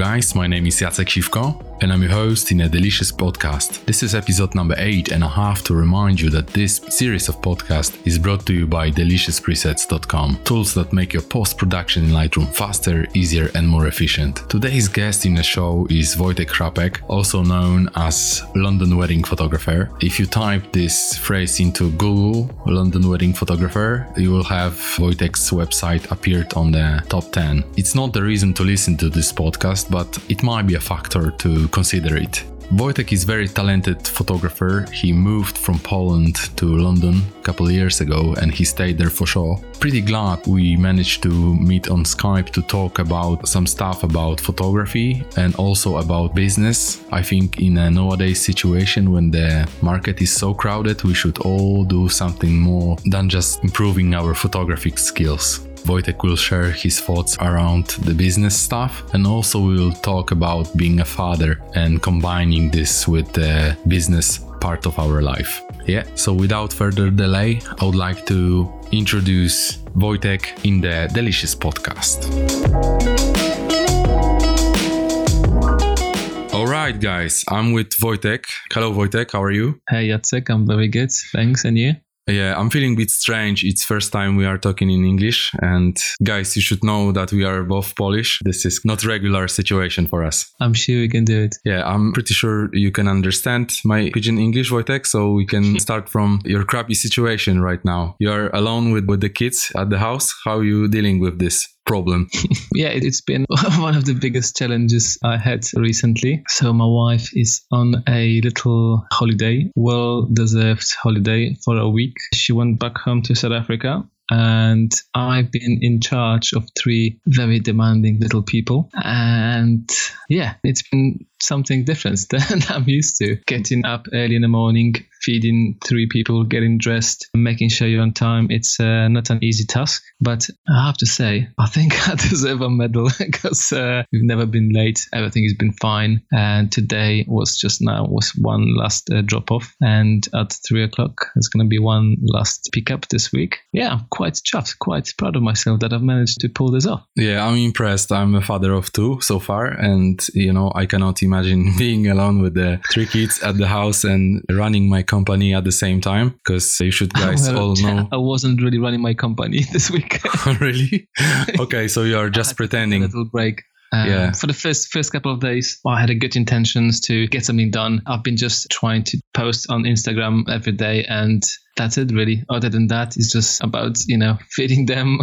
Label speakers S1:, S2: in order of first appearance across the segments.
S1: guys, my name is Jacek Siwko and I'm your host in a delicious podcast. This is episode number eight, and I have to remind you that this series of podcasts is brought to you by deliciouspresets.com, tools that make your post production in Lightroom faster, easier, and more efficient. Today's guest in the show is Wojtek Chrapek, also known as London Wedding Photographer. If you type this phrase into Google, London Wedding Photographer, you will have Wojtek's website appeared on the top 10. It's not the reason to listen to this podcast, but it might be a factor to consider it. Wojtek is very talented photographer. He moved from Poland to London a couple years ago and he stayed there for sure. Pretty glad we managed to meet on Skype to talk about some stuff about photography and also about business. I think in a nowadays situation when the market is so crowded, we should all do something more than just improving our photographic skills. Wojtek will share his thoughts around the business stuff and also we will talk about being a father and combining this with the business part of our life. Yeah, so without further delay, I would like to introduce Wojtek in the Delicious podcast. All right, guys, I'm with Wojtek. Hello, Wojtek. How are you?
S2: Hey, Jacek. I'm very good. Thanks. And you?
S1: Yeah, I'm feeling a bit strange. It's first time we are talking in English and guys, you should know that we are both Polish. This is not regular situation for us.
S2: I'm sure we can do it.
S1: Yeah, I'm pretty sure you can understand my pidgin English, Wojtek, so we can start from your crappy situation right now. You are alone with, with the kids at the house. How are you dealing with this? Problem?
S2: yeah, it's been one of the biggest challenges I had recently. So my wife is on a little holiday, well deserved holiday for a week. She went back home to South Africa and I've been in charge of three very demanding little people. And yeah, it's been something different than I'm used to. Getting up early in the morning, feeding three people, getting dressed, making sure you're on time. It's uh, not an easy task, but I have to say, I think I deserve a medal because uh, we've never been late. Everything has been fine. And today was just now was one last uh, drop off. And at three o'clock, there's going to be one last pickup this week. Yeah, I'm quite chuffed, quite proud of myself that I've managed to pull this off.
S1: Yeah, I'm impressed. I'm a father of two so far. And, you know, I cannot imagine being alone with the three kids at the house and running my company at the same time because you should guys well, all know
S2: I wasn't really running my company this week.
S1: really? Okay, so you are just pretending.
S2: A little break. Um, yeah. For the first first couple of days, I had a good intentions to get something done. I've been just trying to post on Instagram every day, and that's it really. Other than that, it's just about you know feeding them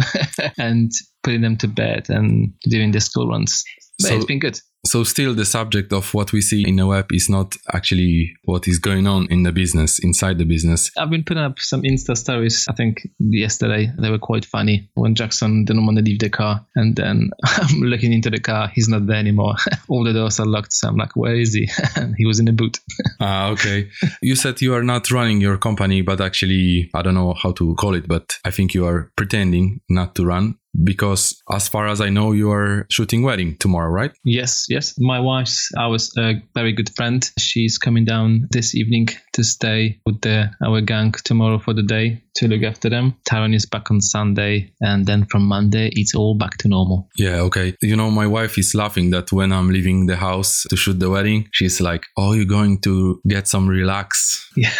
S2: and putting them to bed and doing the school runs. But so, it's been good.
S1: So still the subject of what we see in the web is not actually what is going on in the business, inside the business.
S2: I've been putting up some Insta stories, I think yesterday. They were quite funny when Jackson didn't want to leave the car. And then I'm looking into the car. He's not there anymore. All the doors are locked. So I'm like, where is he? he was in the boot.
S1: ah, okay. You said you are not running your company, but actually, I don't know how to call it, but I think you are pretending not to run because as far as I know, you are shooting wedding tomorrow, right?
S2: Yes, yes. My wife's our a very good friend. She's coming down this evening to stay with the, our gang tomorrow for the day to look after them. Taron is back on Sunday, and then from Monday, it's all back to normal.
S1: Yeah, okay. You know, my wife is laughing that when I'm leaving the house to shoot the wedding, she's like, "Oh, you're going to get some relax."
S2: Yeah.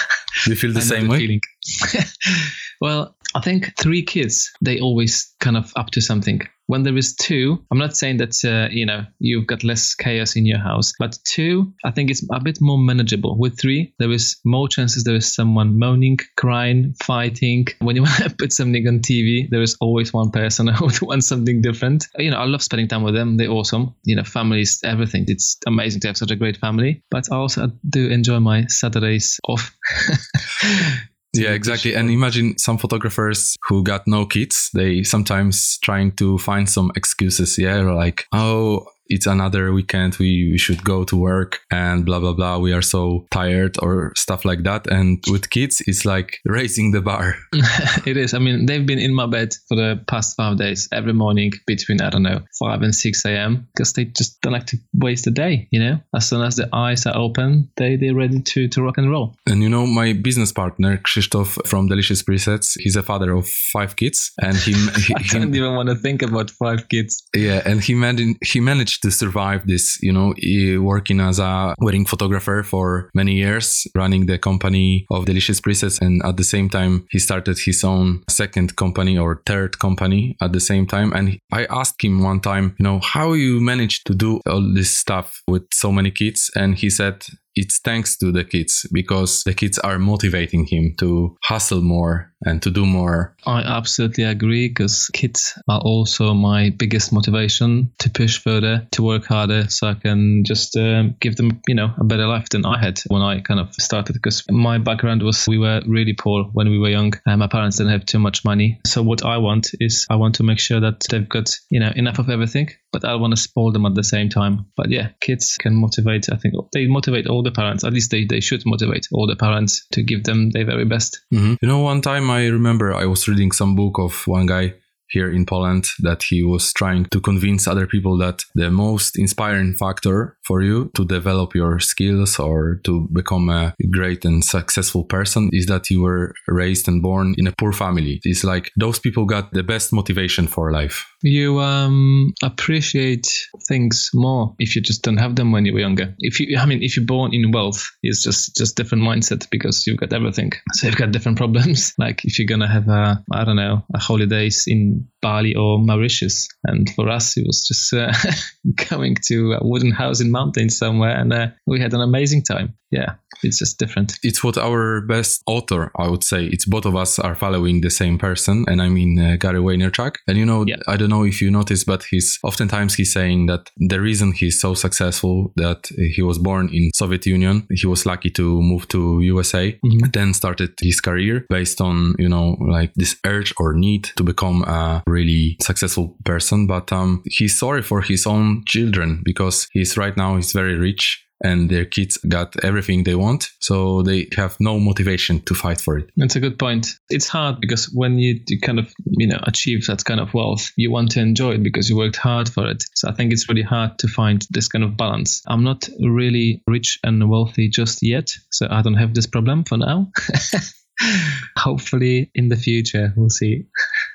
S1: Do you feel the same way?
S2: well, I think three kids, they always kind of up to something. When there is two, I'm not saying that, uh, you know, you've got less chaos in your house, but two, I think it's a bit more manageable. With three, there is more chances there is someone moaning, crying, fighting. When you want to put something on TV, there is always one person who wants something different. You know, I love spending time with them. They're awesome. You know, families, everything. It's amazing to have such a great family. But I also do enjoy my Saturdays off.
S1: Yeah, exactly. And imagine some photographers who got no kids, they sometimes trying to find some excuses. Yeah, like, oh, it's another weekend we, we should go to work and blah blah blah. We are so tired or stuff like that. And with kids it's like raising the bar.
S2: It is. I mean they've been in my bed for the past five days every morning between i don't know 5 and 6 a.m because they just don't like to waste the day you know? As soon as the eyes are open they they're ready to to rock and roll.
S1: And you know my business partner krzysztof from delicious presets he's a father of five kids and he,
S2: he i don't even want to think about five kids.
S1: Yeah and he managed he managed to survive this, you know, working as a wedding photographer for many years, running the company of Delicious Presets. And at the same time, he started his own second company or third company at the same time. And I asked him one time, you know, how you managed to do all this stuff with so many kids. And he said, it's thanks to the kids because the kids are motivating him to hustle more and to do more.
S2: I absolutely agree because kids are also my biggest motivation to push further, to work harder, so I can just um, give them, you know, a better life than I had when I kind of started. Because my background was we were really poor when we were young, and my parents didn't have too much money. So what I want is I want to make sure that they've got, you know, enough of everything, but I want to spoil them at the same time. But yeah, kids can motivate. I think they motivate all the parents. At least they, they should motivate all the parents to give them their very best.
S1: Mm-hmm. You know, one time I remember I was reading some book of one guy here in Poland that he was trying to convince other people that the most inspiring factor for you to develop your skills or to become a great and successful person is that you were raised and born in a poor family. It's like those people got the best motivation for life.
S2: You um, appreciate things more if you just don't have them when you were younger. If you, I mean, if you're born in wealth, it's just just different mindset because you've got everything. So you've got different problems. like if you're gonna have a, I don't know, a holidays in Bali or Mauritius, and for us it was just uh, going to a wooden house in mountains somewhere, and uh, we had an amazing time. Yeah, it's just different.
S1: It's what our best author, I would say. It's both of us are following the same person, and I mean uh, Gary Vaynerchuk. And you know, yeah. I don't know if you noticed, but he's oftentimes he's saying that the reason he's so successful that he was born in Soviet Union, he was lucky to move to USA, mm-hmm. then started his career based on you know like this urge or need to become a really successful person. But um, he's sorry for his own children because he's right now he's very rich and their kids got everything they want. So they have no motivation to fight for it.
S2: That's a good point. It's hard because when you, you kind of, you know, achieve that kind of wealth, you want to enjoy it because you worked hard for it. So I think it's really hard to find this kind of balance. I'm not really rich and wealthy just yet. So I don't have this problem for now. Hopefully in the future, we'll see.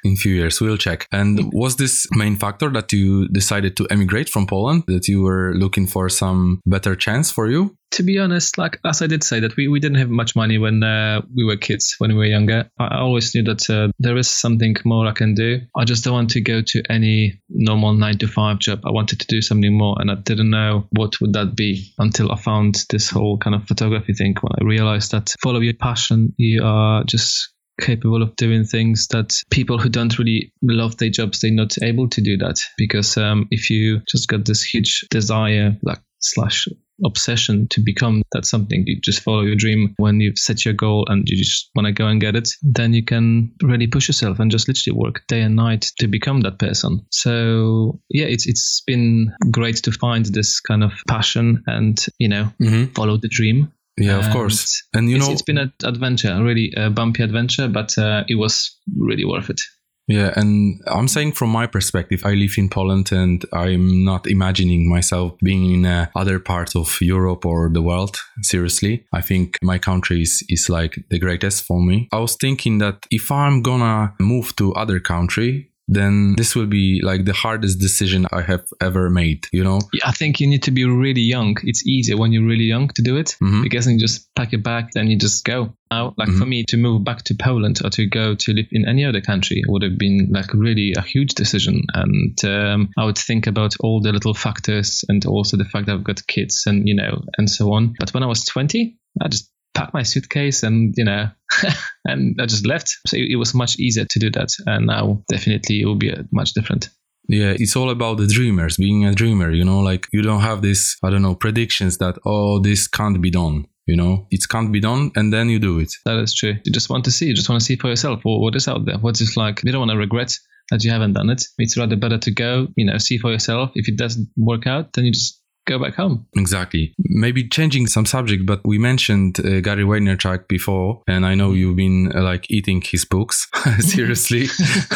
S1: In few years, we'll check. And was this main factor that you decided to emigrate from Poland? That you were looking for some better chance for you?
S2: to be honest, like as I did say that we, we didn't have much money when uh, we were kids, when we were younger. I always knew that uh, there is something more I can do. I just don't want to go to any normal nine to five job. I wanted to do something more, and I didn't know what would that be until I found this whole kind of photography thing. When I realized that follow your passion, you are just capable of doing things that people who don't really love their jobs they're not able to do that because um, if you just got this huge desire like slash obsession to become that something. You just follow your dream when you've set your goal and you just want to go and get it, then you can really push yourself and just literally work day and night to become that person. So yeah, it's it's been great to find this kind of passion and you know mm-hmm. follow the dream.
S1: Yeah, of course. And you
S2: it's,
S1: know,
S2: it's been an adventure, really a bumpy adventure, but uh, it was really worth it.
S1: Yeah, and I'm saying from my perspective, I live in Poland and I'm not imagining myself being in uh, other parts of Europe or the world. Seriously, I think my country is, is like the greatest for me. I was thinking that if I'm gonna move to other country, then this will be like the hardest decision I have ever made, you know?
S2: I think you need to be really young. It's easier when you're really young to do it mm-hmm. because you just pack your bag, then you just go. Now, like mm-hmm. for me to move back to Poland or to go to live in any other country would have been like really a huge decision. And um, I would think about all the little factors and also the fact that I've got kids and, you know, and so on. But when I was 20, I just packed my suitcase and you know and I just left. So it, it, was much easier to do that, and now definitely it will be uh, much different.
S1: Yeah, it's all about the dreamers, being a dreamer. You know, like you don't have this I don't know predictions that oh this can't be done. You know, it can't be done, and then you do it.
S2: That is true. You just want to see. You just want to see for yourself what, what is out there. What is it like. You don't want to regret that you haven't done it. It's rather better to go. You know, see for yourself. If it doesn't work out, then you just go back home.
S1: Exactly. Maybe changing some subject, but we mentioned uh, Gary Vaynerchuk before, and I know mm-hmm. you've been uh, like eating his books. Seriously,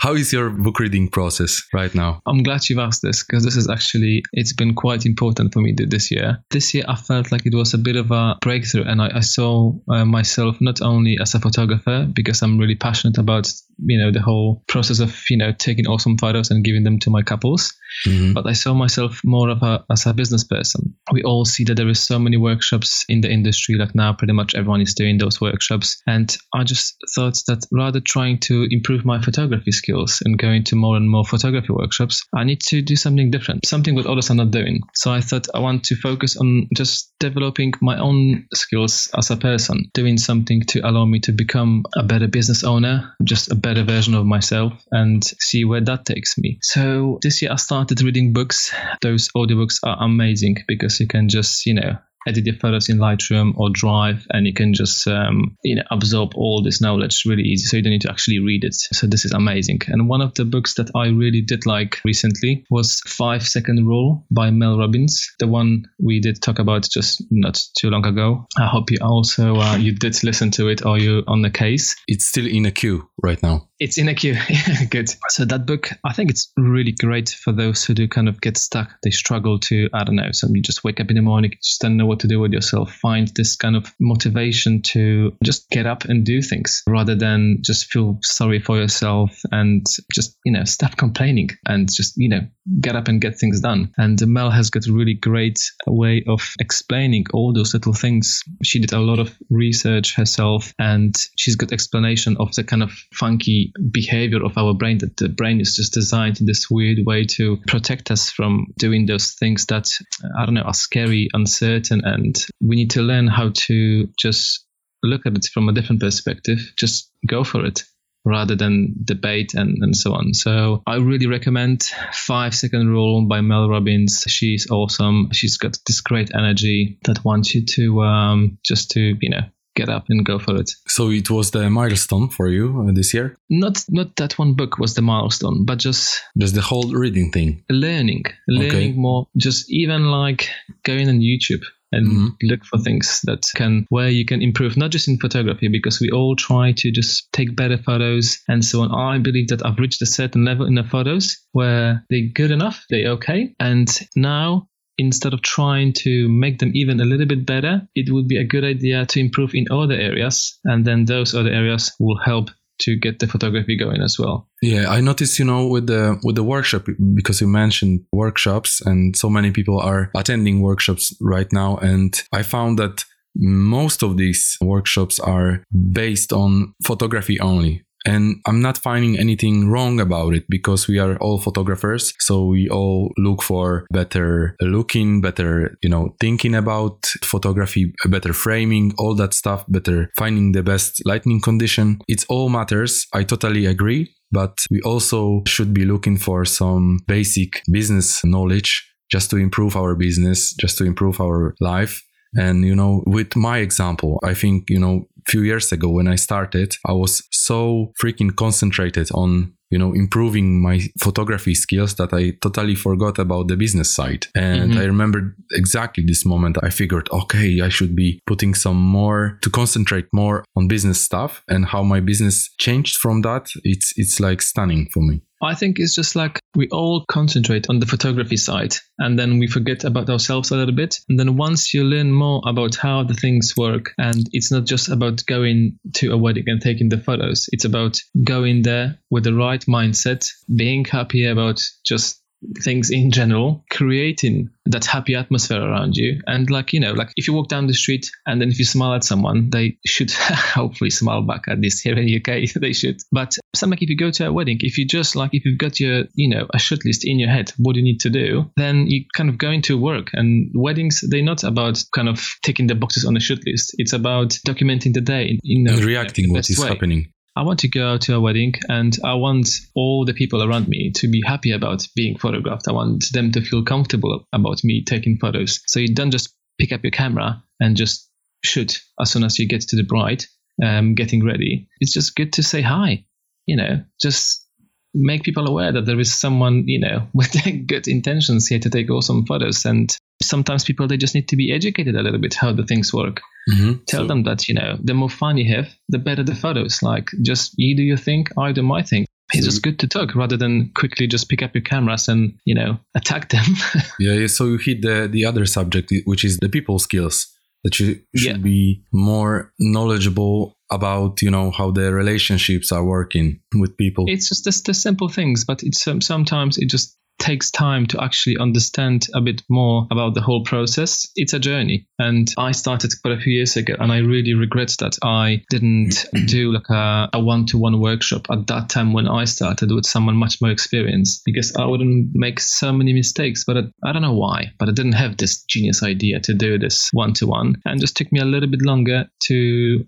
S1: how is your book reading process right now?
S2: I'm glad you've asked this because this is actually it's been quite important for me this year. This year, I felt like it was a bit of a breakthrough, and I, I saw uh, myself not only as a photographer because I'm really passionate about you know the whole process of you know taking awesome photos and giving them to my couples mm-hmm. but i saw myself more of a as a business person we all see that there is so many workshops in the industry like now pretty much everyone is doing those workshops and i just thought that rather trying to improve my photography skills and going to more and more photography workshops i need to do something different something that others are not doing so i thought i want to focus on just developing my own skills as a person doing something to allow me to become a better business owner just a better version of myself and see where that takes me. So this year I started reading books. Those audiobooks amazing because you can just, you know, edit your photos in Lightroom or Drive, and you can just um, you know absorb all this knowledge really easy. So you don't need to actually read it. So this is amazing. And one of the books that I really did like recently was Five Second Rule by Mel Robbins, the one we did talk about just not too long ago. I hope you also uh, you did listen to it or you on the case.
S1: It's still in a queue right now.
S2: It's in a queue. Good. So that book, I think it's really great for those who do kind of get stuck. They struggle to, I don't know, so you just wake up in the morning, just don't know what to do with yourself. Find this kind of motivation to just get up and do things rather than just feel sorry for yourself and just, you know, stop complaining and just, you know, get up and get things done. And Mel has got a really great way of explaining all those little things. She did a lot of research herself and she's got explanation of the kind of funky behavior of our brain that the brain is just designed in this weird way to protect us from doing those things that I don't know are scary, uncertain, and we need to learn how to just look at it from a different perspective. Just go for it rather than debate and, and so on. So I really recommend Five Second Rule by Mel Robbins. She's awesome. She's got this great energy that wants you to um, just to, you know, get up and go for it.
S1: So it was the milestone for you uh, this year?
S2: Not not that one book was the milestone, but just
S1: just the whole reading thing.
S2: Learning, learning okay. more. Just even like going on YouTube and mm-hmm. look for things that can where you can improve not just in photography because we all try to just take better photos and so on i believe that i've reached a certain level in the photos where they're good enough they're okay and now instead of trying to make them even a little bit better, it would be a good idea to improve in other areas. And then those other areas will help to get the photography going as well.
S1: Yeah, I noticed, you know, with the with the workshop because you mentioned workshops and so many people are attending workshops right now and I found that most of these workshops are based on photography only and I'm not finding anything wrong about it because we are all photographers. So we all look for better looking, better, you know, thinking about photography, better framing, all that stuff, better finding the best lighting condition. It all matters. I totally agree. But we also should be looking for some basic business knowledge just to improve our business, just to improve our life. And, you know, with my example, I think, you know, few years ago when I started, I was so freaking concentrated on you know improving my photography skills that i totally forgot about the business side. And mm-hmm. i remember exactly this moment. I figured okay i should be putting some more to concentrate more on business stuff and how my business changed from that it's it's like stunning for me
S2: I think it's just like we all concentrate on the photography side and then we forget about ourselves a little bit. And then once you learn more about how the things work, and it's not just about going to a wedding and taking the photos, it's about going there with the right mindset, being happy about just things in general, creating that happy atmosphere around you. And like, you know, like if you walk down the street and then if you smile at someone, they should hopefully smile back at this here in the UK. they should. But some like if you go to a wedding, if you just like, if you've got your, you know, a shoot list in your head, what you need to do? Then you kind of go into work and weddings, they're not about kind of ticking the boxes on the shoot list. It's about documenting the day, you know,
S1: and reacting what is way. happening.
S2: I want to go to a wedding and I want all the people around me to be happy about being photographed. I want them to feel comfortable about me taking photos. So you don't just pick up your camera and just shoot as soon as you get to the bride, um, getting ready. It's just good to say hi, you know, just make people aware that there is someone, you know, with good intentions here to take awesome photos. And sometimes people, they just need to be educated a little bit how the things work.
S1: Mhm.
S2: Tell
S1: So-
S2: them that, you know, the more fun you have, the better the photos. Like, just you do your thing, I do my thing. It's
S1: So-
S2: just good to talk rather than quickly just pick up your cameras and, you know, attack them.
S1: Yeah, yeah, so you hit the the other subject, which is the people skills that you should
S2: Yeah.
S1: be more knowledgeable about, you know, how the relationships are working with people.
S2: it's just the, the simple things, but it's um, sometimes it just takes time to actually understand a bit more about the whole process. It's a journey, and I started quite a few years ago, and I really regret that I didn't do like a, a one-to-one workshop at that time when I started with someone much more experienced, because I wouldn't make so many mistakes. But I, I don't know why, but I didn't have this genius idea to do this one-to-one, and just took me a little bit longer to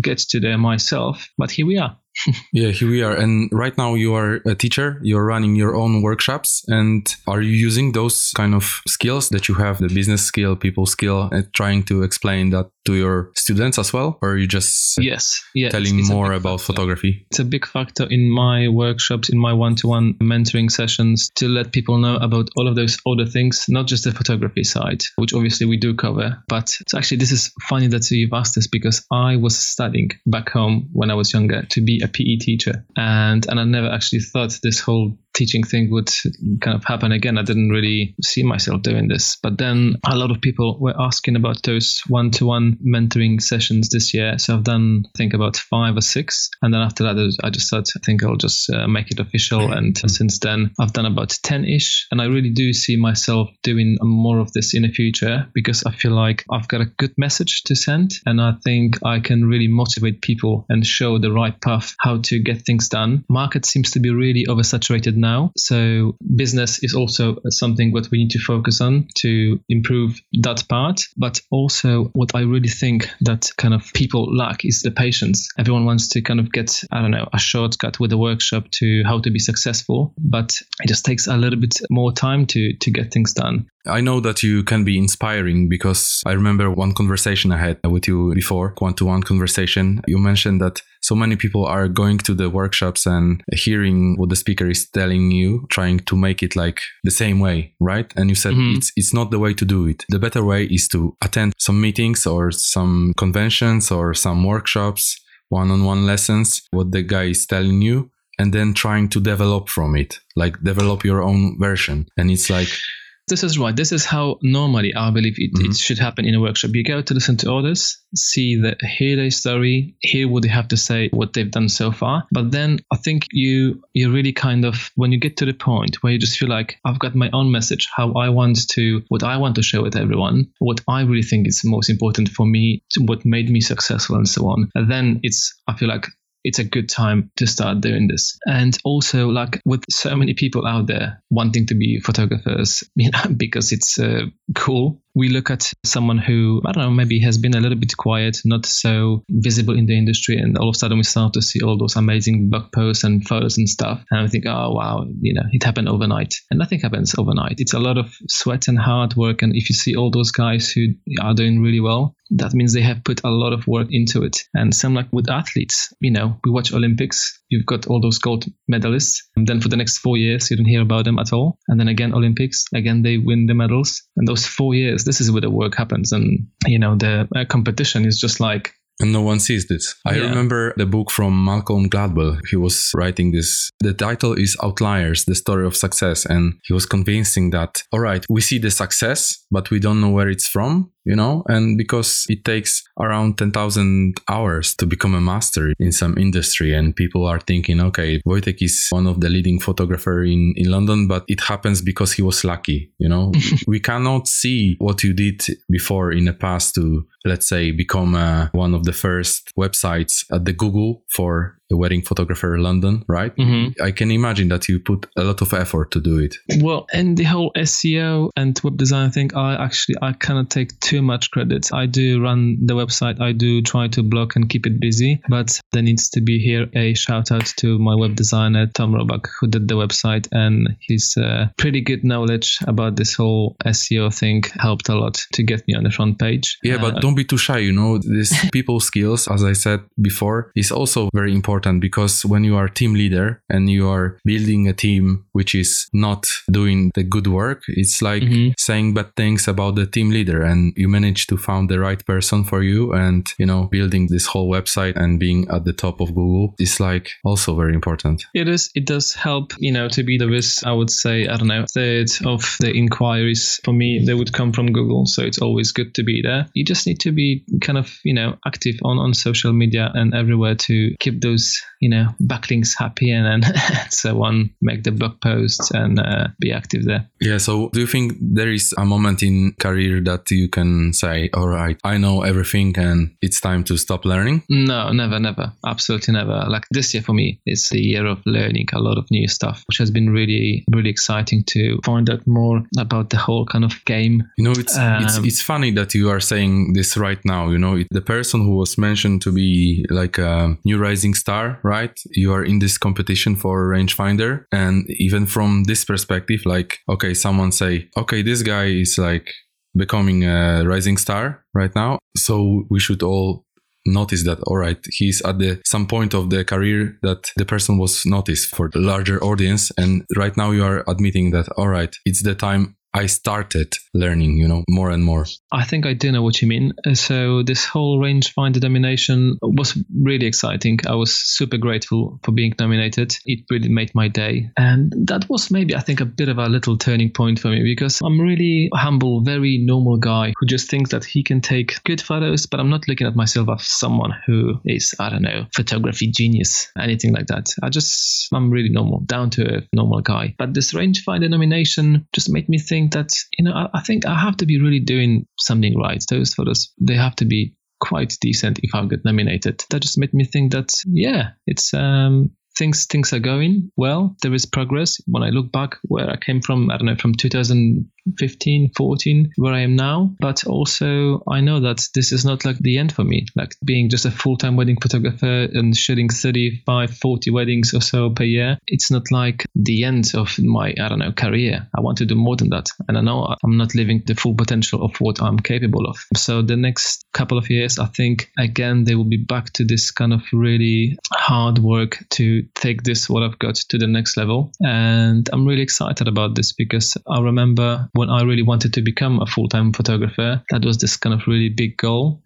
S2: get to there myself. But here we are.
S1: Yeah, here we are. And right now you are a teacher, you're running your own workshops. And are you using those kind of skills that you have, the business skill, people skill, and trying to explain that to your students as well? Or are you just
S2: Yes, yeah.
S1: telling
S2: it's a
S1: more about
S2: factor.
S1: photography?
S2: It's a big factor in my workshops, in my one-to-one mentoring sessions, to let people know about all of those other things, not just the photography side, which obviously we do cover. But it's actually, this is funny that you've asked this because I was studying back home when I was younger to be a PE teacher, and and I never actually thought this whole teaching thing would kind of happen again. I didn't really see myself doing this. But then a lot of people were asking about those one to one mentoring sessions this year. So I've done, I think, about five or six. And then after that, I just thought, I think I'll just uh, make it official. And since then, I've done about 10 ish. And I really do see myself doing more of this in the future because I feel like I've got a good message to send. And I think I can really motivate people and show the right path how to get things done. Market seems to be really oversaturated now. So business is also something what we need to focus on to improve that part. But also what I really think that kind of people lack is the patience. Everyone wants to kind of get, I don't know, a shortcut with a workshop to how to be successful, but it just takes a little bit more time to, to get things done.
S1: I know that you can be inspiring because I remember one conversation I had with you before, one to one conversation. You mentioned that so many people are going to the workshops and hearing what the speaker is telling you, trying to make it like the same way, right? And you said
S2: Mhm.
S1: it's it's not the way to do it. The better way is to attend some meetings or some conventions or some workshops, one-on-one lessons, what the guy is telling you, and then trying to develop from it, like develop your own version. And it's like
S2: This is right. This is how normally I believe it,
S1: Mhm.
S2: it should happen in a workshop. You go to listen to others, see the hear their story, hear what they have to say, what they've done so far. But then I think you you really kind of when you get to the point where you just feel like I've got my own message, how I want to what I want to share with everyone, what I really think is most important for me, what made me successful and so on. And then it's I feel like it's a good time to start doing this. And also, like with so many people out there wanting to be photographers, you know, because it's uh, cool. We look at someone who, I don't know, maybe has been a little bit quiet, not so visible in the industry. And all of a sudden we start to see all those amazing blog posts and photos and stuff. And I think, oh, wow, you know, it happened overnight. And nothing happens overnight. It's a lot of sweat and hard work. And if you see all those guys who are doing really well, that means they have put a lot of work into it. And same like with athletes, you know, we watch Olympics, you've got all those gold medalists, and then for the next four years, you don't hear about them at all. And then again, Olympics, again, they win the medals. And those four years, this is where the work happens. And, you know, the uh, competition is just like,
S1: and no one sees this. I
S2: Yeah.
S1: remember the book from Malcolm Gladwell. He was writing this. The title is Outliers, the story of success. And he was convincing that, all right, we see the success, but we don't know where it's from, you know? And because it takes around 10,000 hours to become a master in some industry. And people are thinking, okay, Wojtek is one of the leading photographer in, in London, but it happens because he was lucky, you know? we cannot see what you did before in the past to, let's say, become uh, one of the first websites at the Google for a wedding photographer London, right?
S2: Mhm.
S1: I can imagine that you put a lot of effort to do it.
S2: Well, and the whole SEO and web design thing, I actually I cannot take too much credit. I do run the website, I do try to block and keep it busy, but there needs to be here a shout out to my web designer Tom Robach, who did the website, and his uh, pretty good knowledge about this whole SEO thing helped a lot to get me on the front page.
S1: Yeah,
S2: Uh,
S1: but don't be too shy. You know, this people skills, as I said before, is also very important important because when you are team leader and you are building a team which is not doing the good work, it's like mm-hmm. saying bad things about the team leader and you manage to find the right person for you and, you know, building this whole website and being at the top of Google is like also very important.
S2: It is. It does help, you know, to be the risk. I would say, I don't know, third of the inquiries for me, they would come from Google. So it's always good to be there. You just need to be kind of, you know, active on, on social media and everywhere to keep those, is you know, backlinks happy and then so on, make the blog posts and uh, be active there.
S1: Yeah. So do you think there is a moment in career that you can say, all right, I know everything and it's time to stop learning?
S2: No, never, never. Absolutely never. Like this year for me, it's the year of learning a lot of new stuff, which has been really, really exciting to find out more about the whole kind of game.
S1: You know, it's um, it's it's funny that you are saying this right now. You know, the person who was mentioned to be like a new rising star, right? You are in this competition for a rangefinder, and even from this perspective, like, okay, someone say, okay, this guy is like becoming a rising star right now, so we should all notice that all right he's at the some point of the career that the person was noticed for the larger audience. And right now you are admitting that all right it's the time I started learning, you know, more and more.
S2: I think I do know what you mean. Uh, so this whole rangefinder nomination was really exciting. I was super grateful for being nominated. It really made my day. And that was maybe, I think, a bit of a little turning point for me because I'm really humble, very normal guy who just thinks that he can take good photos, but I'm not looking at myself as someone who is, I don't know, photography genius, anything like that. I just, I'm really normal, down to earth, normal guy. But this rangefinder nomination just made me think think that you know I, I think I have to be really doing something right. Those photos they have to be quite decent if I get nominated. That just made me think that yeah, it's um things things are going well. There is progress. When I look back where I came from, I don't know, from 2000 15, 14, where I am now. But also, I know that this is not like the end for me. Like being just a full time wedding photographer and shooting 35, 40 weddings or so per year, it's not like the end of my, I don't know, career. I want to do more than that. And I know I'm not living the full potential of what I'm capable of. So the next couple of years, I think, again, they will be back to this kind of really hard work to take this, what I've got, to the next level. And I'm really excited about this because I remember when I really wanted to become a full time photographer, that was this kind of really big goal.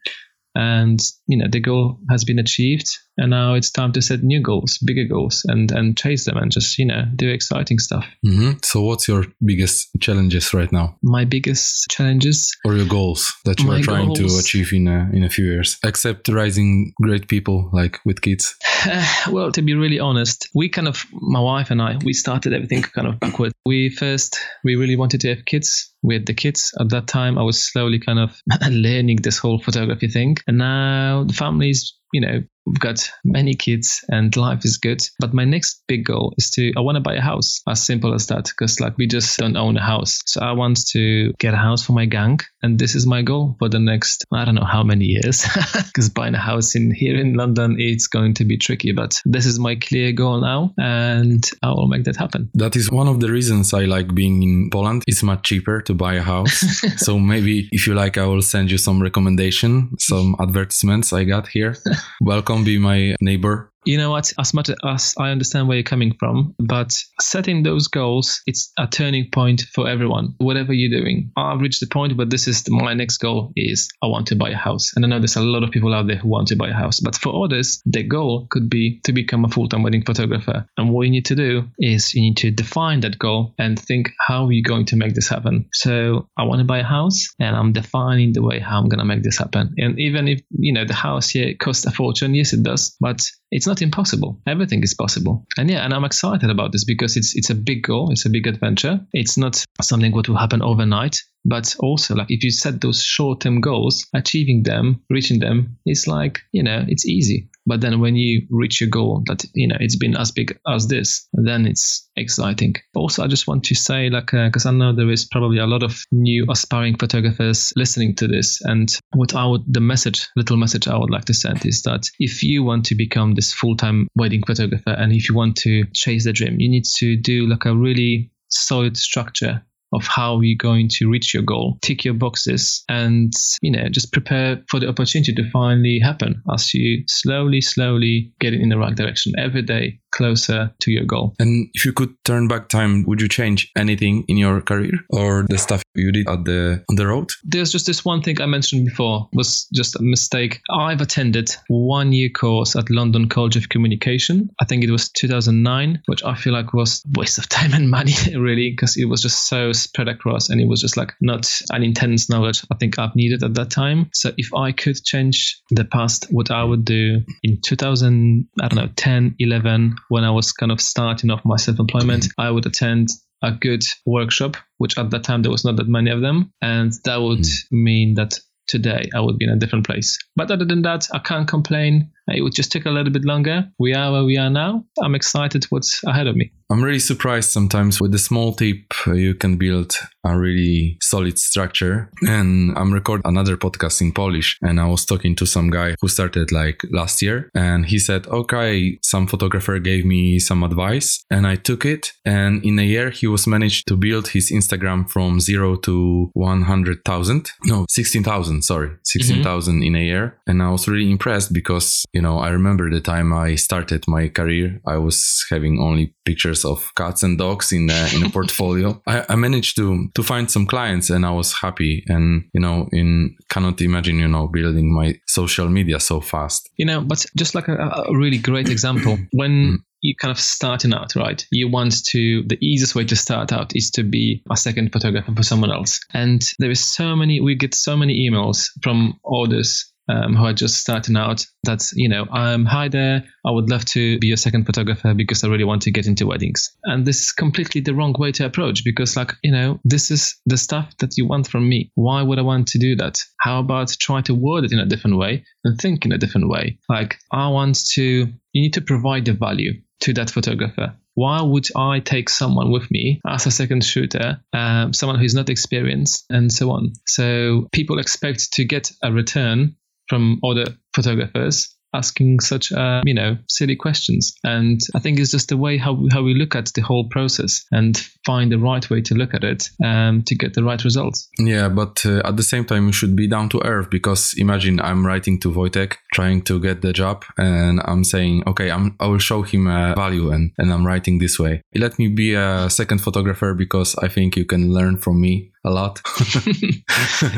S2: And, you know, the goal has been achieved. And now it's time to set new goals bigger goals and and chase them and just you know do exciting stuff.
S1: Mm-hmm. so what's your biggest challenges right now?
S2: My biggest challenges?
S1: Or your goals that you are trying goals. to achieve in a, in a few years? Except raising great people like with kids.
S2: Well to be really honest we kind of my wife and i we started everything kind of backward. We first we really wanted to have kids. We had the kids. At that time i was slowly kind of learning this whole photography thing and now the family's you know We've got many kids and life is good. But my next big goal is to, I want to buy a house. As simple as that. Because like we just don't own a house. So I want to get a house for my gang. And this is my goal for the next, I don't know how many years. Because buying a house in here in London, it's going to be tricky. But this is my clear goal now. And I will make that happen.
S1: That is one of the reasons I like being in Poland. It's much cheaper to buy a house. so maybe if you like, I will send you some recommendation, some advertisements I got here. Welcome come be my neighbor
S2: you know what? As much as i understand where you're coming from but setting those goals it's a turning point for everyone. Whatever you're doing i've reached the point but this is the, my next goal is i want to buy a house. And i know there's a lot of people out there who want to buy a house but for others the goal could be to become a full-time wedding photographer. And what you need to do is you need to define that goal and think how are you going to make this happen? So i want to buy a house and i'm defining the way how i'm going to make this happen. And even if you know the house here costs a fortune yes it does but it's not impossible. Everything is possible. And yeah, and I'm excited about this because it's it's a big goal, it's a big adventure. It's not something what will happen overnight, but also like if you set those short-term goals, achieving them, reaching them is like, you know, it's easy. But then when you reach your goal that, you know, it's been as big as this, then it's exciting. Also, I just want to say, like, because uh, I know there is probably a lot of new aspiring photographers listening to this. And what I would, the message, little message I would like to send is that if you want to become this full time wedding photographer and if you want to chase the dream, you need to do like a really solid structure of how you're going to reach your goal. Tick your boxes and, you know, just prepare for the opportunity to finally happen as you slowly, slowly get in the right direction every day closer to your goal.
S1: And if you could turn back time, would you change anything in your career or the stuff you did at the on the road?
S2: There's just this one thing I mentioned before was just a mistake. I've attended one year course at London College of Communication. I think it was 2009, which I feel like was waste of time and money really because it was just so spread across and it was just like not an intense knowledge I think I've needed at that time. So if I could change the past, what I would do in 2000, I don't know, 10, 11, when I was kind of starting off my self-employment, I would attend a good workshop, which at that time there was not that many of them, and that would mm. mean that today I would be in a different place. But other than that, I can't complain. It would just take a little bit longer. We are where we are now. I'm excited what's ahead of me.
S1: I'm really surprised sometimes with the small tip you can build a really solid structure. And I'm recording another podcast in Polish and I was talking to some guy who started like last year and he said, okay, some photographer gave me some advice and I took it. And in a year, he was managed to build his Instagram from zero to 100,000. No, 16,000, sorry, 16,000 mm-hmm. in a year. And I was really impressed because, you know, I remember the time I started my career, I was having only pictures of cats and dogs in a, in a portfolio. I, I, managed to to find some clients and I was happy. And you know, in cannot imagine you know building my social media so fast.
S2: You know, but just like a, a really great example when. Mm. you kind of starting out, right? You want to, the easiest way to start out is to be a second photographer for someone else. And there is so many, we get so many emails from orders um, who are just starting out that you know um, hi there. I would love to be a second photographer because i really want to get into weddings. And this is completely the wrong way to approach because like you know this is the stuff that you want from me. Why would i want to do that? How about try to word it in a different way and think in a different way? Like i want to you need to provide the value to that photographer. Why would I take someone with me as a second shooter, um, someone who's not experienced, and so on? So people expect to get a return from other photographers asking such uh, you know silly questions. And i think it's just the way how, how we look at the whole process and find the right way to look at it um, to get the right results.
S1: Yeah but uh, at the same time you should be down to earth because imagine i'm writing to Wojtek trying to get the job and i'm saying okay I'm, i will show him a value and, and i'm writing this way. Let me be a second photographer because i think you can learn from me a lot.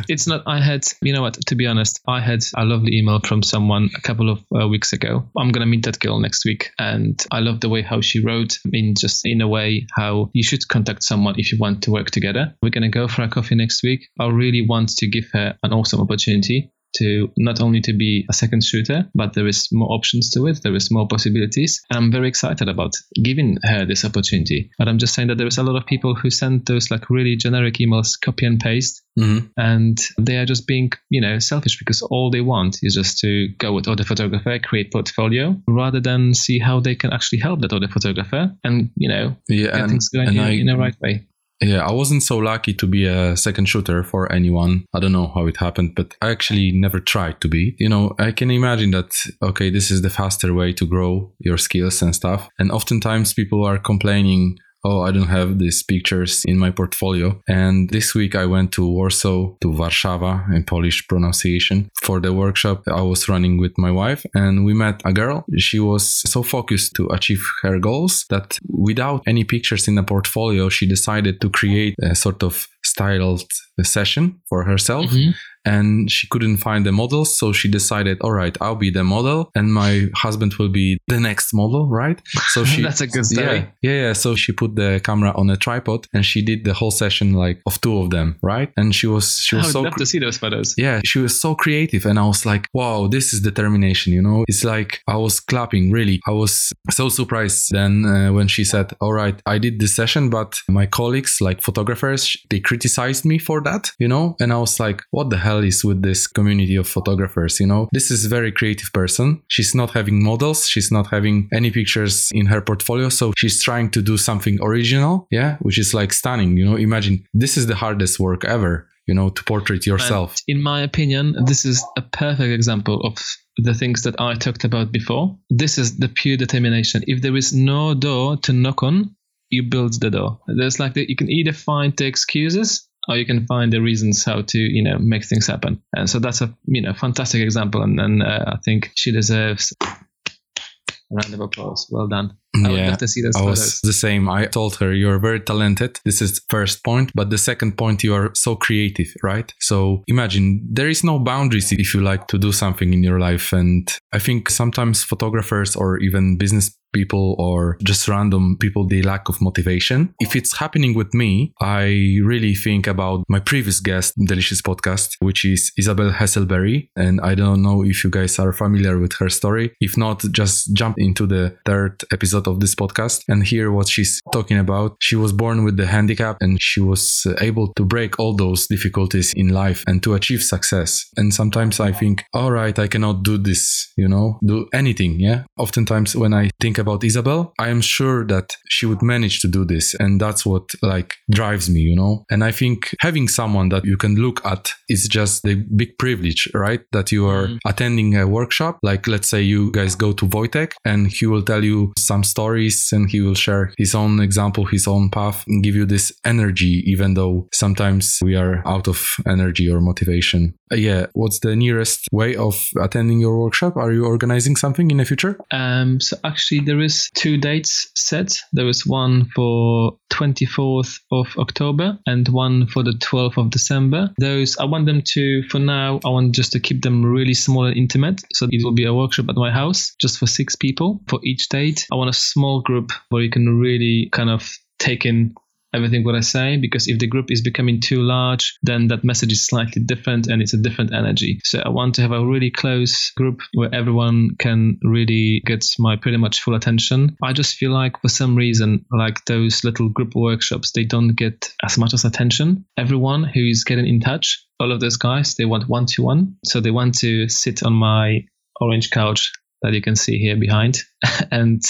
S2: it's not, I had, you know what, to be honest, I had a lovely email from someone a couple of uh, weeks ago. I'm going to meet that girl next week. And I love the way how she wrote in just in a way how you should contact someone if you want to work together. We're going to go for a coffee next week. I really want to give her an awesome opportunity to not only to be a second shooter, but there is more options to it. There is more possibilities. And I'm very excited about giving her this opportunity. But I'm just saying that there is a lot of people who send those like really generic emails, copy and paste, mm-hmm. and they are just being, you know, selfish because all they want is just to go with other photographer, create portfolio, rather than see how they can actually help that other photographer and, you know,
S1: yeah,
S2: get
S1: and,
S2: things going in, I, in the right way.
S1: Yeah, I wasn't so lucky to be a second shooter for anyone. I don't know how it happened, but I actually never tried to be. You know, I can imagine that, okay, this is the faster way to grow your skills and stuff. And oftentimes people are complaining oh, I don't have these pictures in my portfolio. And this week I went to Warsaw, to Warszawa in Polish pronunciation for the workshop I was running with my wife. And we met a girl. She was so focused to achieve her goals that without any pictures in the portfolio, she decided to create a sort of styled session for herself. Mm-hmm and she couldn't find the models. So she decided, all right, I'll be the model and my husband will be the next model, right? So she,
S2: that's a good story.
S1: Yeah, yeah, yeah. So she put the camera on a tripod and she did the whole session like of two of them, right? And she was, she was
S2: I would
S1: so,
S2: love to see those photos.
S1: Yeah, she was so creative. And I was like, wow, this is determination, you know? It's like I was clapping, really. I was so surprised then uh, when she said, all right, I did this session, but my colleagues, like photographers, they criticized me for that, you know? And I was like, what the hell? is with this community of photographers you know? This is a very creative person. She's not having models. She's not having any pictures in her portfolio. So she's trying to do something original. Yeah which is like stunning you know? Imagine this is the hardest work ever you know to portrait yourself.
S2: And in my opinion this is a perfect example of the things that i talked about before. This is the pure determination. If there is no door to knock on you build the door. There's like the, you can either find the excuses or you can find the reasons how to you know make things happen. And so that's a you know fantastic example, and, and uh, I think she deserves a round of applause. Well done. I would
S1: yeah,
S2: love to see those
S1: I was the same. I told her you're very talented. This is first point, but the second point you are so creative, right? So imagine there is no boundaries if you like to do something in your life, and I think sometimes photographers or even business people or just random people they lack of motivation if it's happening with me i really think about my previous guest delicious podcast which is Isabelle Hesselberg and i don't know if you guys are familiar with her story if not just jump into the third episode of this podcast and hear what she's talking about she was born with the handicap and she was uh, able to break all those difficulties in life and to achieve success and sometimes i think all right i cannot do this you know do anything yeah oftentimes when i think about Isabelle, I am sure that she would manage to do this. And that's what like drives me, you know? And I think having someone that you can look at is just the big privilege, right? That you are
S2: Mhm.
S1: attending a workshop. Like, let's say you guys go to Wojtek and he will tell you some stories and he will share his own example, his own path and give you this energy, even though sometimes we are out of energy or motivation. Uh, yeah. What's the nearest way of attending your workshop? Are you organizing something in the future?
S2: Um, so actually, there is two dates set. There is one for 24th of October and one for the 12th of December. Those I want them to, for now, I want just to keep them really small and intimate. So it will be a workshop at my house, just for six people for each date. I want a small group where you can really kind of take in everything what I say because if the group is becoming too large, then that message is slightly different and it's a different energy. So I want to have a really close group where everyone can really get my pretty much full attention. I just feel like for some reason, like those little group workshops, they don't get as much as attention. Everyone who is getting in touch, all of those guys, they want one to one. So they want to sit on my orange couch that you can see here behind and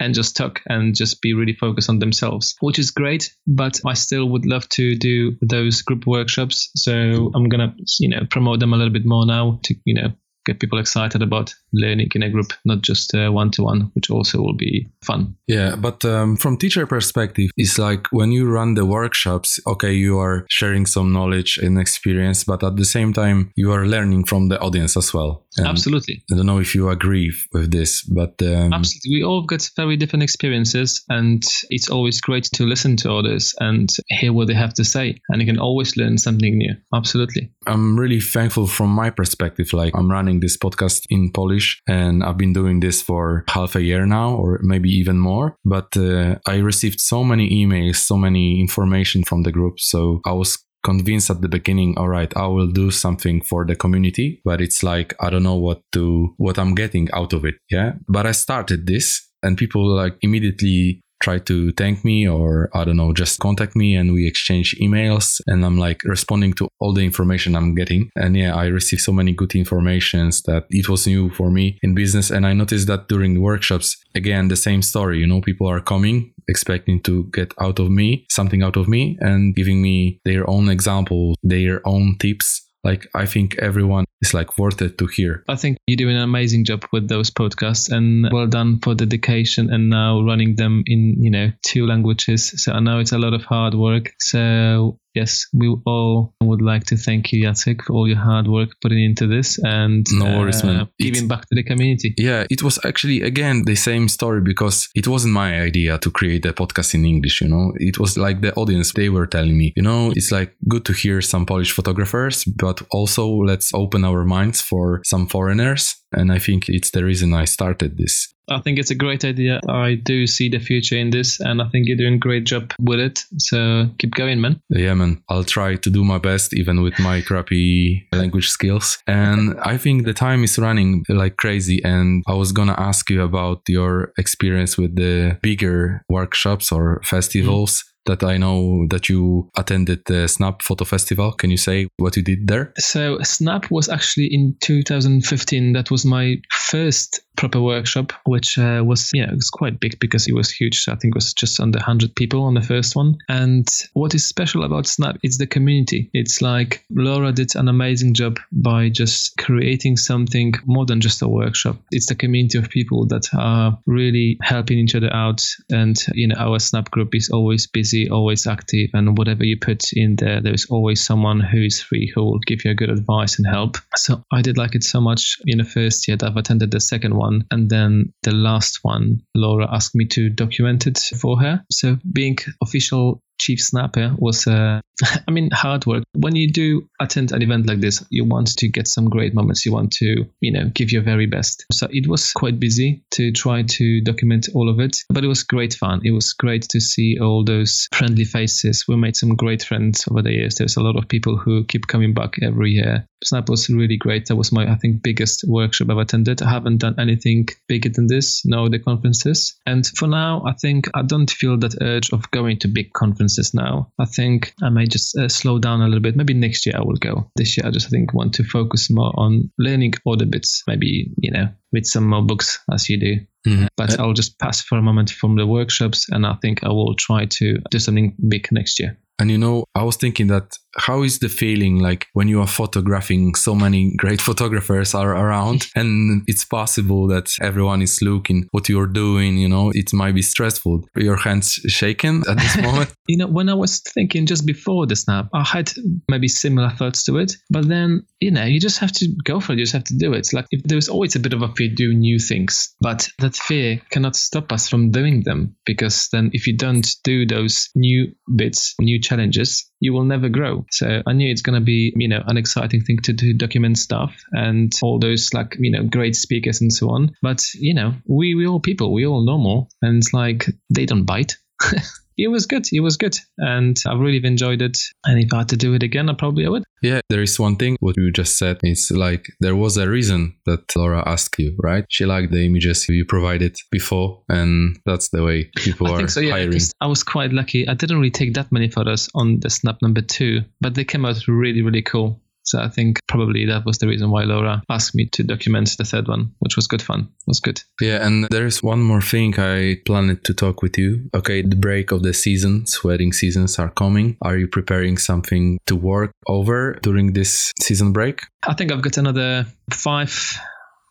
S2: and just talk and just be really focused on themselves which is great but i still would love to do those group workshops. So i'm gonna you know promote them a little bit more now to you know get people excited about learning in a group not just one to one which also will be fun
S1: Yeah, but um, from teacher perspective, it's like when you run the workshops, okay, you are sharing some knowledge and experience, but at the same time, you are learning from the audience as well. And
S2: absolutely
S1: I don't know if you agree with this, but um,
S2: Absolutely. We all get very different experiences, and it's always great to listen to others and hear what they have to say. And you can always learn something new. Absolutely.
S1: I'm really thankful from my perspective. Like I'm running this podcast in Polish and I've been doing this for half a year now, or maybe even more. But uh, I received so many emails, so many information from the group. So I was convinced at the beginning all right i will do something for the community but it's like i don't know what to what i'm getting out of it yeah but i started this and people like immediately try to thank me or I don't know, just contact me and we exchange emails and I'm like responding to all the information I'm getting. And yeah, I received so many good informations that it was new for me in business. And I noticed that during workshops, again, the same story, you know, people are coming expecting to get out of me something out of me and giving me their own example, their own tips. Like I think everyone is like worth it to hear.
S2: I think you're doing an amazing job with those podcasts and well done for dedication and now running them in, you know, two languages. So I know it's a lot of hard work. So yes, we all would like to thank you, Jacek, for all your hard work putting into this and
S1: No worries,
S2: uh,
S1: man.
S2: giving
S1: It's-
S2: back to the community.
S1: Yeah, it was actually again the same story because it wasn't my idea to create a podcast in English, you know. It was like the audience they were telling me, you know, it's like good to hear some Polish photographers, but also let's open our minds for some foreigners. And I think it's the reason I started this.
S2: I think it's a great idea. I do see the future in this and I think you're doing a great job with it. So keep going, man.
S1: Yeah, man. I'll try to do my best, even with my crappy language skills. And I think the time is running like crazy. And I was gonna ask you about your experience with the bigger workshops or festivals. Mm. That I know that you attended the Snap Photo Festival. Can you say what you did there?
S2: So Snap was actually in 2015. That was my first proper workshop, which uh, was yeah, it was quite big because it was huge. I think it was just under 100 people on the first one. And what is special about Snap is the community. It's like Laura did an amazing job by just creating something more than just a workshop. It's the community of people that are really helping each other out. And you know, our Snap group is always busy, always active, and whatever you put in there, there's always someone who is free who will give you a good advice and help. So I did like it so much in the first year that I've attended the second one. And then the last one, Laura asked me to document it for her. So being official chief snapper was uh, i mean hard work. When you do attend an event like this you want to get some great moments. You want to you know give your very best. So it was quite busy to try to document all of it but it was great fun. It was great to see all those friendly faces. We made some great friends over the years. There's a lot of people who keep coming back every year. Snap was really great. That was my i think biggest workshop i've attended. I haven't done anything bigger than this no the conferences. And for now i think i don't feel that urge of going to big conferences now. I think I may just uh, slow down a little bit. Maybe next year I will go. This year I just I think want to focus more on learning other bits. Maybe you know read some more books as you do. Mm-hmm. But I'll just pass for a moment from the workshops, and I think I will try to do something big next year.
S1: And you know, I was thinking that how is the feeling like when you are photographing so many great photographers are around? And it's possible that everyone is looking what you're doing you know? It might be stressful. Your hands shaking at this moment?
S2: You know when i was thinking just before the snap i had maybe similar thoughts to it. But then you know you just have to go for it. You just have to do it. Like if there's always a bit of a fear doing new things but that fear cannot stop us from doing them. Because then if you don't do those new bits new challenges you will never grow. So I knew it's going to be, you know, an exciting thing to, to document stuff and all those like, you know, great speakers and so on. But, you know, we, we all people, we all normal and it's like they don't bite. it was good. It was good. And I really enjoyed it. And if I had to do it again, I probably would.
S1: Yeah, there is one thing what you just said. It's like there was a reason that Laura asked you, right? She liked the images you provided before, and that's the way people I are so, yeah, hiring.
S2: I was quite lucky. I didn't really take that many photos on the snap number two, but they came out really, really cool. So I think probably that was the reason why Laura asked me to document the third one, which was good fun. It was good.
S1: Yeah, and there's one more thing I planned to talk with you. Okay, the break of the seasons, wedding seasons are coming. Are you preparing something to work over during this season break?
S2: I think I've got another five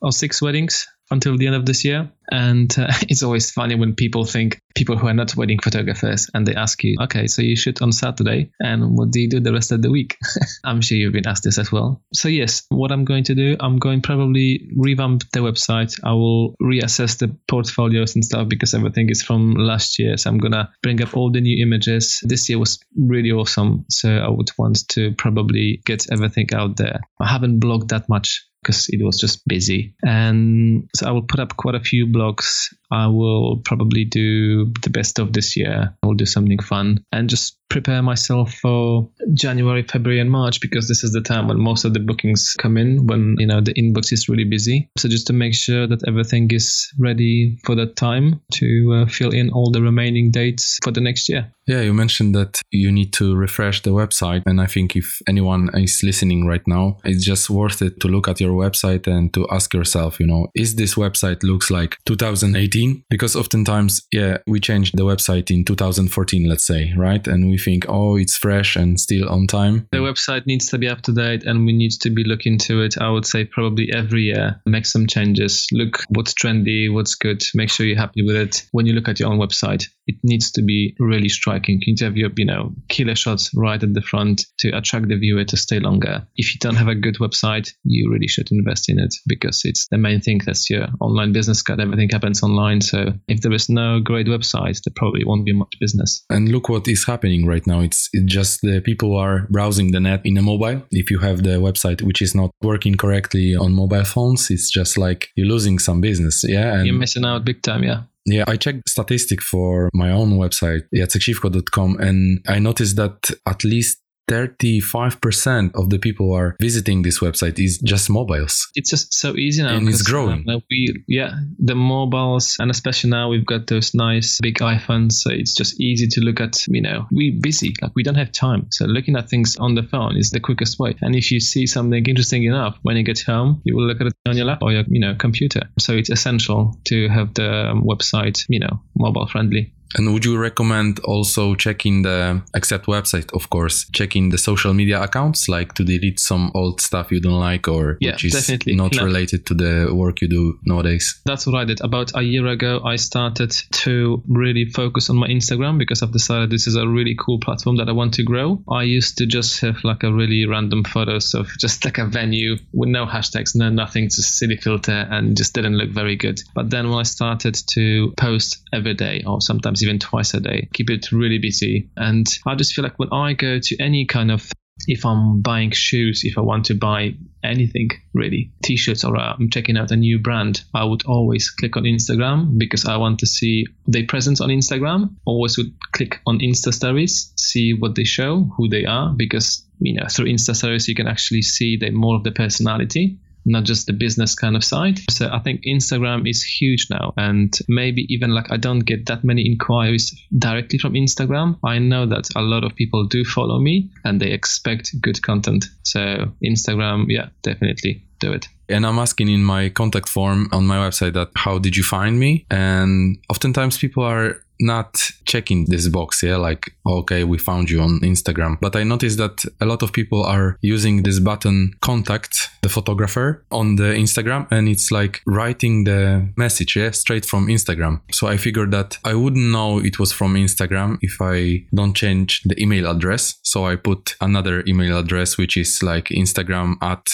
S2: or six weddings until the end of this year. And uh, it's always funny when people think people who are not wedding photographers and they ask you, okay, so you shoot on Saturday and what do you do the rest of the week? I'm sure you've been asked this as well. So, yes, what I'm going to do, I'm going probably revamp the website. I will reassess the portfolios and stuff because everything is from last year. So, I'm going to bring up all the new images. This year was really awesome. So, I would want to probably get everything out there. I haven't blogged that much because it was just busy. And so I will put up quite a few blogs. I will probably do the best of this year. I will do something fun and just prepare myself for January, February, and March because this is the time when most of the bookings come in, when you know the inbox is really busy. So just to make sure that everything is ready for that time to uh, fill in all the remaining dates for the next year.
S1: Yeah, you mentioned that you need to refresh the website, and I think if anyone is listening right now, it's just worth it to look at your website and to ask yourself, you know, is this website looks like 2018? Because oftentimes, yeah, we changed the website in 2014, let's say, right, and we think, oh, it's fresh and still on time.
S2: The website needs to be up to date and we need to be looking to it. I would say probably every year, make some changes. Look what's trendy, what's good. Make sure you're happy with it. When you look at your own website, it needs to be really striking. You need to have your, you know, killer shots right at the front to attract the viewer to stay longer. If you don't have a good website, you really should invest in it because it's the main thing. That's your online business card. Everything happens online. So if there is no great website, there probably won't be much business.
S1: And look what is happening right now. It's, it's just the people are browsing the net in a mobile. If you have the website which is not working correctly on mobile phones, it's just like you're losing some business. Yeah.
S2: And You're missing out big time. Yeah.
S1: Yeah, I checked statistic for my own website, jaceksiwko.com, and I noticed that at least 35% of the people who are visiting this website is just mobiles.
S2: It's just so easy now.
S1: And it's growing.
S2: Uh, we, yeah, the mobiles, and especially now we've got those nice big iPhones. So it's just easy to look at, you know, we're busy. Like we don't have time. So looking at things on the phone is the quickest way. And if you see something interesting enough, when you get home, you will look at it on your laptop or your, you know, computer. So it's essential to have the um, website, you know, mobile friendly.
S1: And would you recommend also checking the accept website, of course, checking the social media accounts, like to delete some old stuff you don't like or
S2: yeah,
S1: which is
S2: definitely.
S1: not
S2: No.
S1: related to the work you do nowadays?
S2: That's what I did. About a year ago, I started to really focus on my Instagram because I've decided this is a really cool platform that I want to grow. I used to just have like a really random photos of just like a venue with no hashtags, no nothing, just silly filter, and just didn't look very good. But then when I started to post every day or sometimes even twice a day, keep it really busy, and I just feel like when I go to any kind of if I'm buying shoes, if I want to buy anything really, t-shirts or uh, I'm checking out a new brand, I would always click on Instagram because I want to see their presence on Instagram. Always would click on Insta stories, see what they show, who they are, because you know through Insta stories you can actually see the more of the personality. Not just the business kind of side. So I think Instagram is huge now. And maybe even like I don't get that many inquiries directly from Instagram. I know that a lot of people do follow me and they expect good content. So Instagram, yeah, definitely do it.
S1: And I'm asking in my contact form on my website that how did you find me? And oftentimes people are not checking this box, yeah, like, okay, we found you on Instagram. But I noticed that a lot of people are using this button contact the photographer on the Instagram and it's like writing the message, yeah, straight from Instagram. So I figured that I wouldn't know it was from Instagram if I don't change the email address. So I put another email address, which is like Instagram at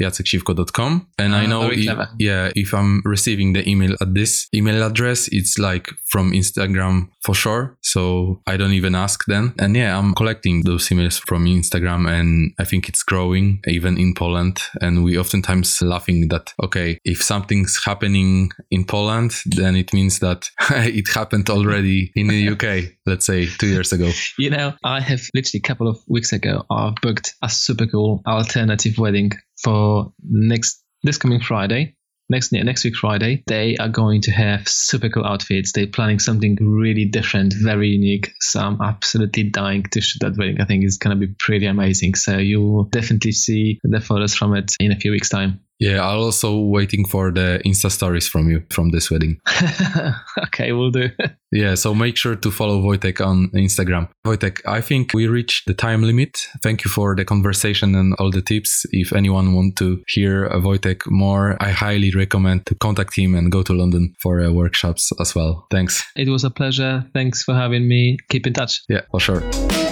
S1: jaceksiwko.com and i
S2: Ah,
S1: know i-
S2: clever.
S1: yeah if i'm receiving the email at this email address it's like from instagram for sure. So i don't even ask then. And yeah i'm collecting those emails from instagram and i think it's growing even in poland. And we oftentimes laughing that okay if something's happening in poland then it means that it happened already in the uk let's say two years ago.
S2: You know, I have literally a couple of weeks ago, I booked a super cool alternative wedding for next this coming Friday. Next next week Friday, they are going to have super cool outfits. They're planning something really different, very unique. So I'm absolutely dying to shoot that wedding. I think it's gonna be pretty amazing. So you'll definitely see the photos from it in a few weeks time.
S1: Yeah i'm also waiting for the insta stories from you from this wedding
S2: okay, we'll do.
S1: Yeah, so make sure to follow Wojtek on Instagram. Wojtek, I think we reached the time limit. Thank you for the conversation and all the tips. If anyone want to hear Wojtek more, I highly recommend to contact him and go to London for uh, workshops as well. Thanks.
S2: it was a pleasure. Thanks for having me. Keep in touch.
S1: Yeah, for sure.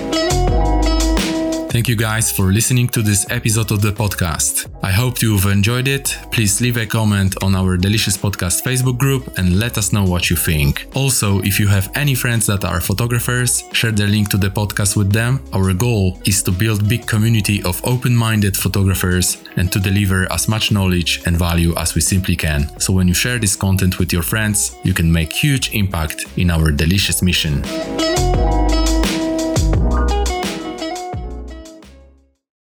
S1: Thank you guys for listening to this episode of the podcast. I hope you've enjoyed it. Please leave a comment on our Delicious Podcast Facebook group and let us know what you think. Also, if you have any friends that are photographers, share the link to the podcast with them. Our goal is to build big community of open-minded photographers and to deliver as much knowledge and value as we simply can. So when you share this content with your friends, you can make huge impact in our delicious mission.